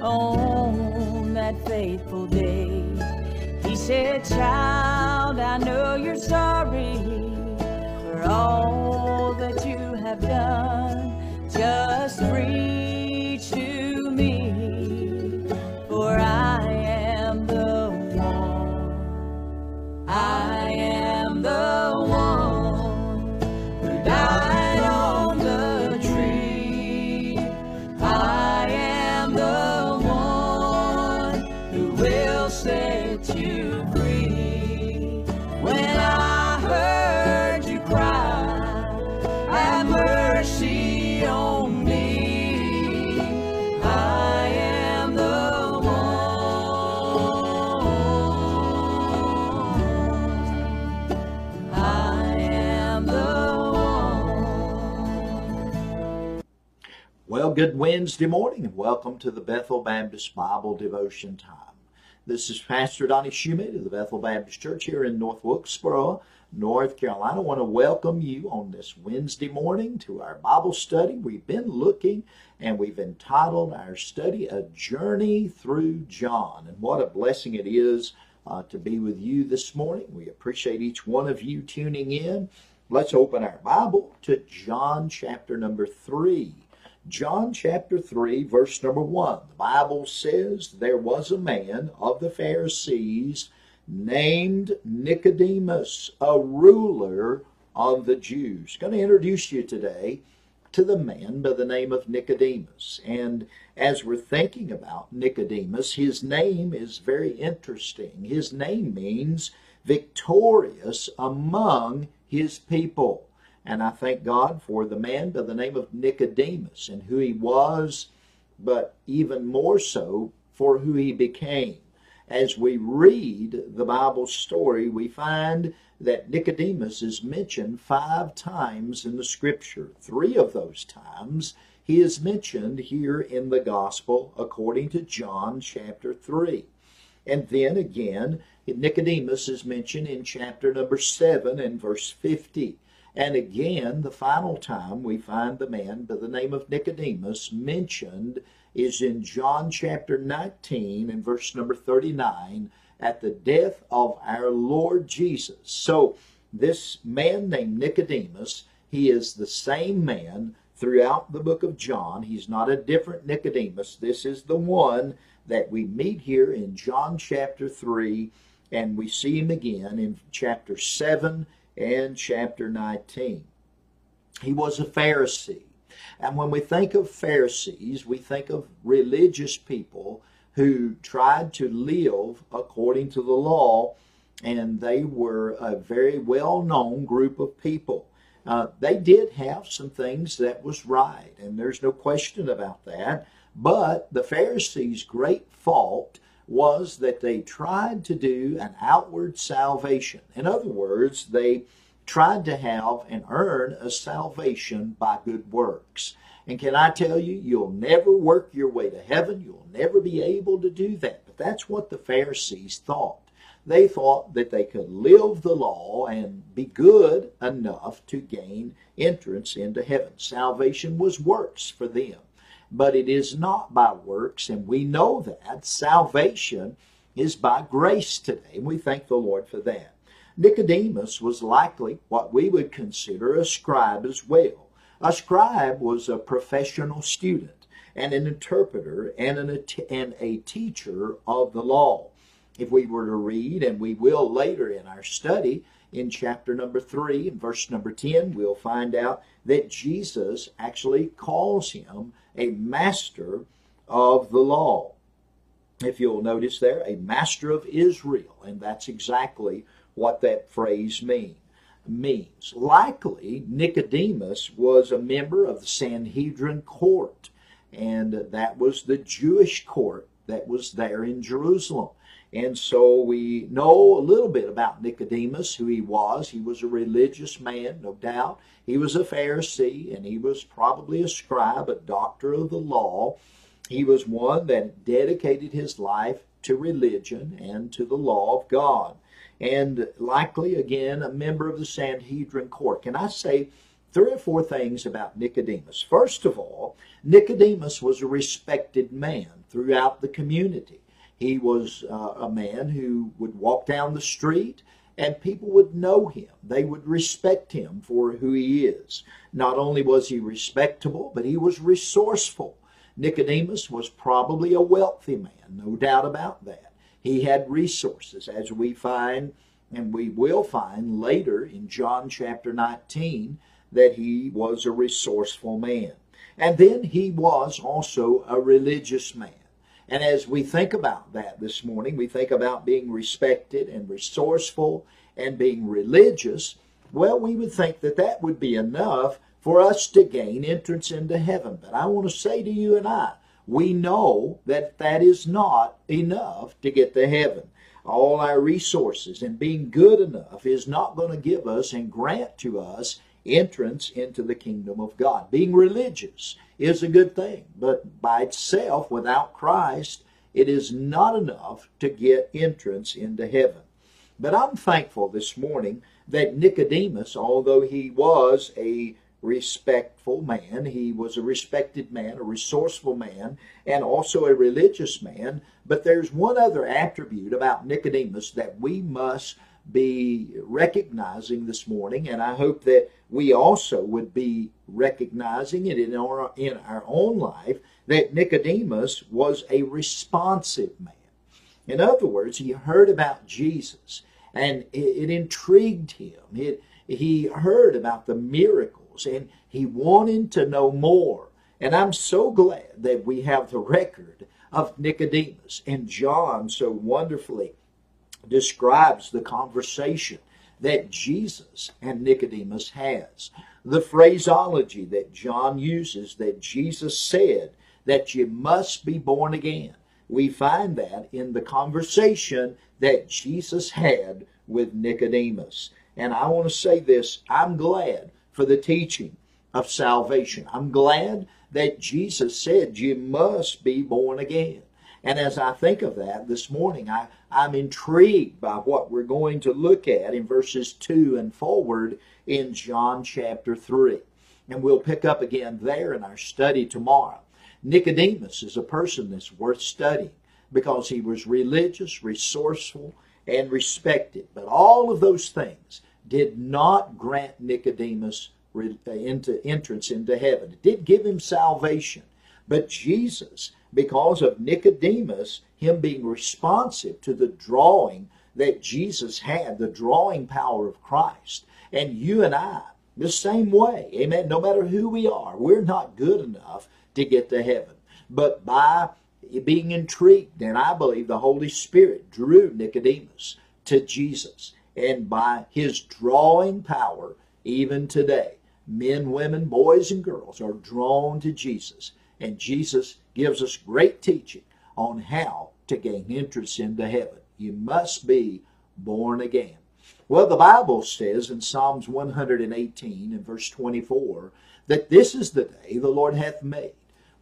on that faithful day. He said, Child, I know you're sorry for all that you have done. Just breathe. Good Wednesday morning and welcome to the Bethel Baptist Bible Devotion Time. This is Pastor Donnie Shumate of the Bethel Baptist Church here in North Wilkesboro, North Carolina. I want to welcome you on this Wednesday morning to our Bible study. We've been looking and we've entitled our study A Journey Through John. And what a blessing it is uh, to be with you this morning. We appreciate each one of you tuning in. Let's open our Bible to John chapter number 3. John chapter 3, verse number 1. The Bible says, There was a man of the Pharisees named Nicodemus, a ruler of the Jews. Going to introduce you today to the man by the name of Nicodemus. And as we're thinking about Nicodemus, his name is very interesting. His name means victorious among his people. And I thank God for the man by the name of Nicodemus and who he was, but even more so for who he became. As we read the Bible story, we find that Nicodemus is mentioned five times in the scripture. Three of those times he is mentioned here in the gospel according to John chapter 3. And then again, Nicodemus is mentioned in chapter number 7 and verse 50. And again, the final time we find the man by the name of Nicodemus mentioned is in John chapter 19 and verse number 39 at the death of our Lord Jesus. So, this man named Nicodemus, he is the same man throughout the book of John. He's not a different Nicodemus. This is the one that we meet here in John chapter 3, and we see him again in chapter 7 and chapter 19. He was a Pharisee. And when we think of Pharisees, we think of religious people who tried to live according to the law, and they were a very well known group of people. Uh, they did have some things that was right, and there's no question about that. But the Pharisees' great fault was that they tried to do an outward salvation. In other words, they tried to have and earn a salvation by good works. And can I tell you, you'll never work your way to heaven. You'll never be able to do that. But that's what the Pharisees thought. They thought that they could live the law and be good enough to gain entrance into heaven. Salvation was works for them. But it is not by works, and we know that. Salvation is by grace today, and we thank the Lord for that. Nicodemus was likely what we would consider a scribe as well. A scribe was a professional student and an interpreter and, an, and a teacher of the law. If we were to read, and we will later in our study, in chapter number 3 and verse number 10, we'll find out that Jesus actually calls him a master of the law. If you'll notice there, a master of Israel, and that's exactly what that phrase mean, means. Likely, Nicodemus was a member of the Sanhedrin court, and that was the Jewish court that was there in Jerusalem. And so we know a little bit about Nicodemus, who he was. He was a religious man, no doubt. He was a Pharisee, and he was probably a scribe, a doctor of the law. He was one that dedicated his life to religion and to the law of God. And likely, again, a member of the Sanhedrin court. Can I say three or four things about Nicodemus? First of all, Nicodemus was a respected man throughout the community. He was uh, a man who would walk down the street and people would know him. They would respect him for who he is. Not only was he respectable, but he was resourceful. Nicodemus was probably a wealthy man, no doubt about that. He had resources, as we find and we will find later in John chapter 19 that he was a resourceful man. And then he was also a religious man. And as we think about that this morning, we think about being respected and resourceful and being religious. Well, we would think that that would be enough for us to gain entrance into heaven. But I want to say to you and I, we know that that is not enough to get to heaven. All our resources and being good enough is not going to give us and grant to us entrance into the kingdom of God. Being religious is a good thing, but by itself, without Christ, it is not enough to get entrance into heaven. But I'm thankful this morning that Nicodemus, although he was a respectful man, he was a respected man, a resourceful man, and also a religious man, but there's one other attribute about Nicodemus that we must be recognizing this morning, and I hope that we also would be recognizing it in our, in our own life that Nicodemus was a responsive man. In other words, he heard about Jesus and it, it intrigued him. It, he heard about the miracles and he wanted to know more. And I'm so glad that we have the record of Nicodemus. And John so wonderfully describes the conversation that Jesus and Nicodemus has. The phraseology that John uses that Jesus said that you must be born again. We find that in the conversation that Jesus had with Nicodemus. And I want to say this I'm glad for the teaching of salvation. I'm glad that Jesus said you must be born again. And as I think of that this morning, I, I'm intrigued by what we're going to look at in verses 2 and forward in John chapter 3. And we'll pick up again there in our study tomorrow. Nicodemus is a person that's worth studying because he was religious, resourceful, and respected. But all of those things did not grant Nicodemus uh, into entrance into heaven. It did give him salvation. But Jesus because of Nicodemus, him being responsive to the drawing that Jesus had, the drawing power of Christ. And you and I, the same way. Amen. No matter who we are, we're not good enough to get to heaven. But by being intrigued, and I believe the Holy Spirit drew Nicodemus to Jesus. And by his drawing power, even today, men, women, boys, and girls are drawn to Jesus. And Jesus gives us great teaching on how to gain entrance into heaven. You must be born again. Well, the Bible says in Psalms 118 and verse 24 that this is the day the Lord hath made.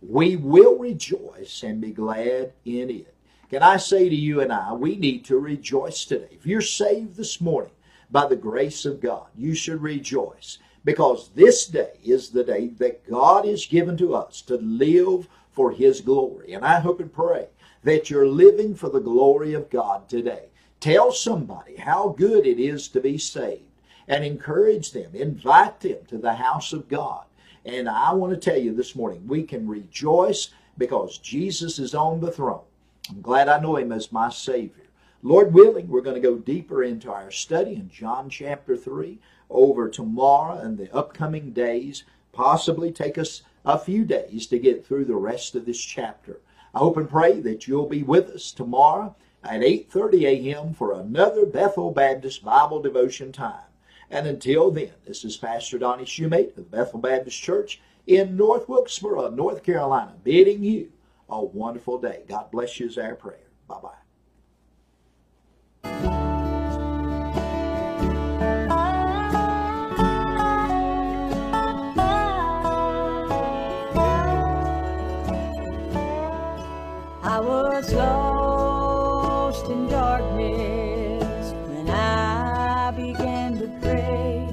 We will rejoice and be glad in it. Can I say to you and I, we need to rejoice today. If you're saved this morning by the grace of God, you should rejoice because this day is the day that God is given to us to live for His glory. And I hope and pray that you're living for the glory of God today. Tell somebody how good it is to be saved and encourage them, invite them to the house of God. And I want to tell you this morning, we can rejoice because Jesus is on the throne. I'm glad I know him as my Savior. Lord willing, we're going to go deeper into our study in John chapter 3 over tomorrow and the upcoming days, possibly take us a few days to get through the rest of this chapter. I hope and pray that you'll be with us tomorrow at 8:30 a.m. for another Bethel Baptist Bible devotion time. And until then, this is Pastor Donnie Shumate of Bethel Baptist Church in North Wilkesboro, North Carolina, bidding you a wonderful day. God bless you is our prayer. Bye-bye. Was lost in darkness when I began to pray.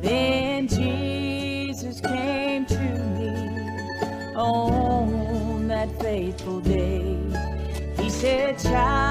Then Jesus came to me on that faithful day. He said, Child,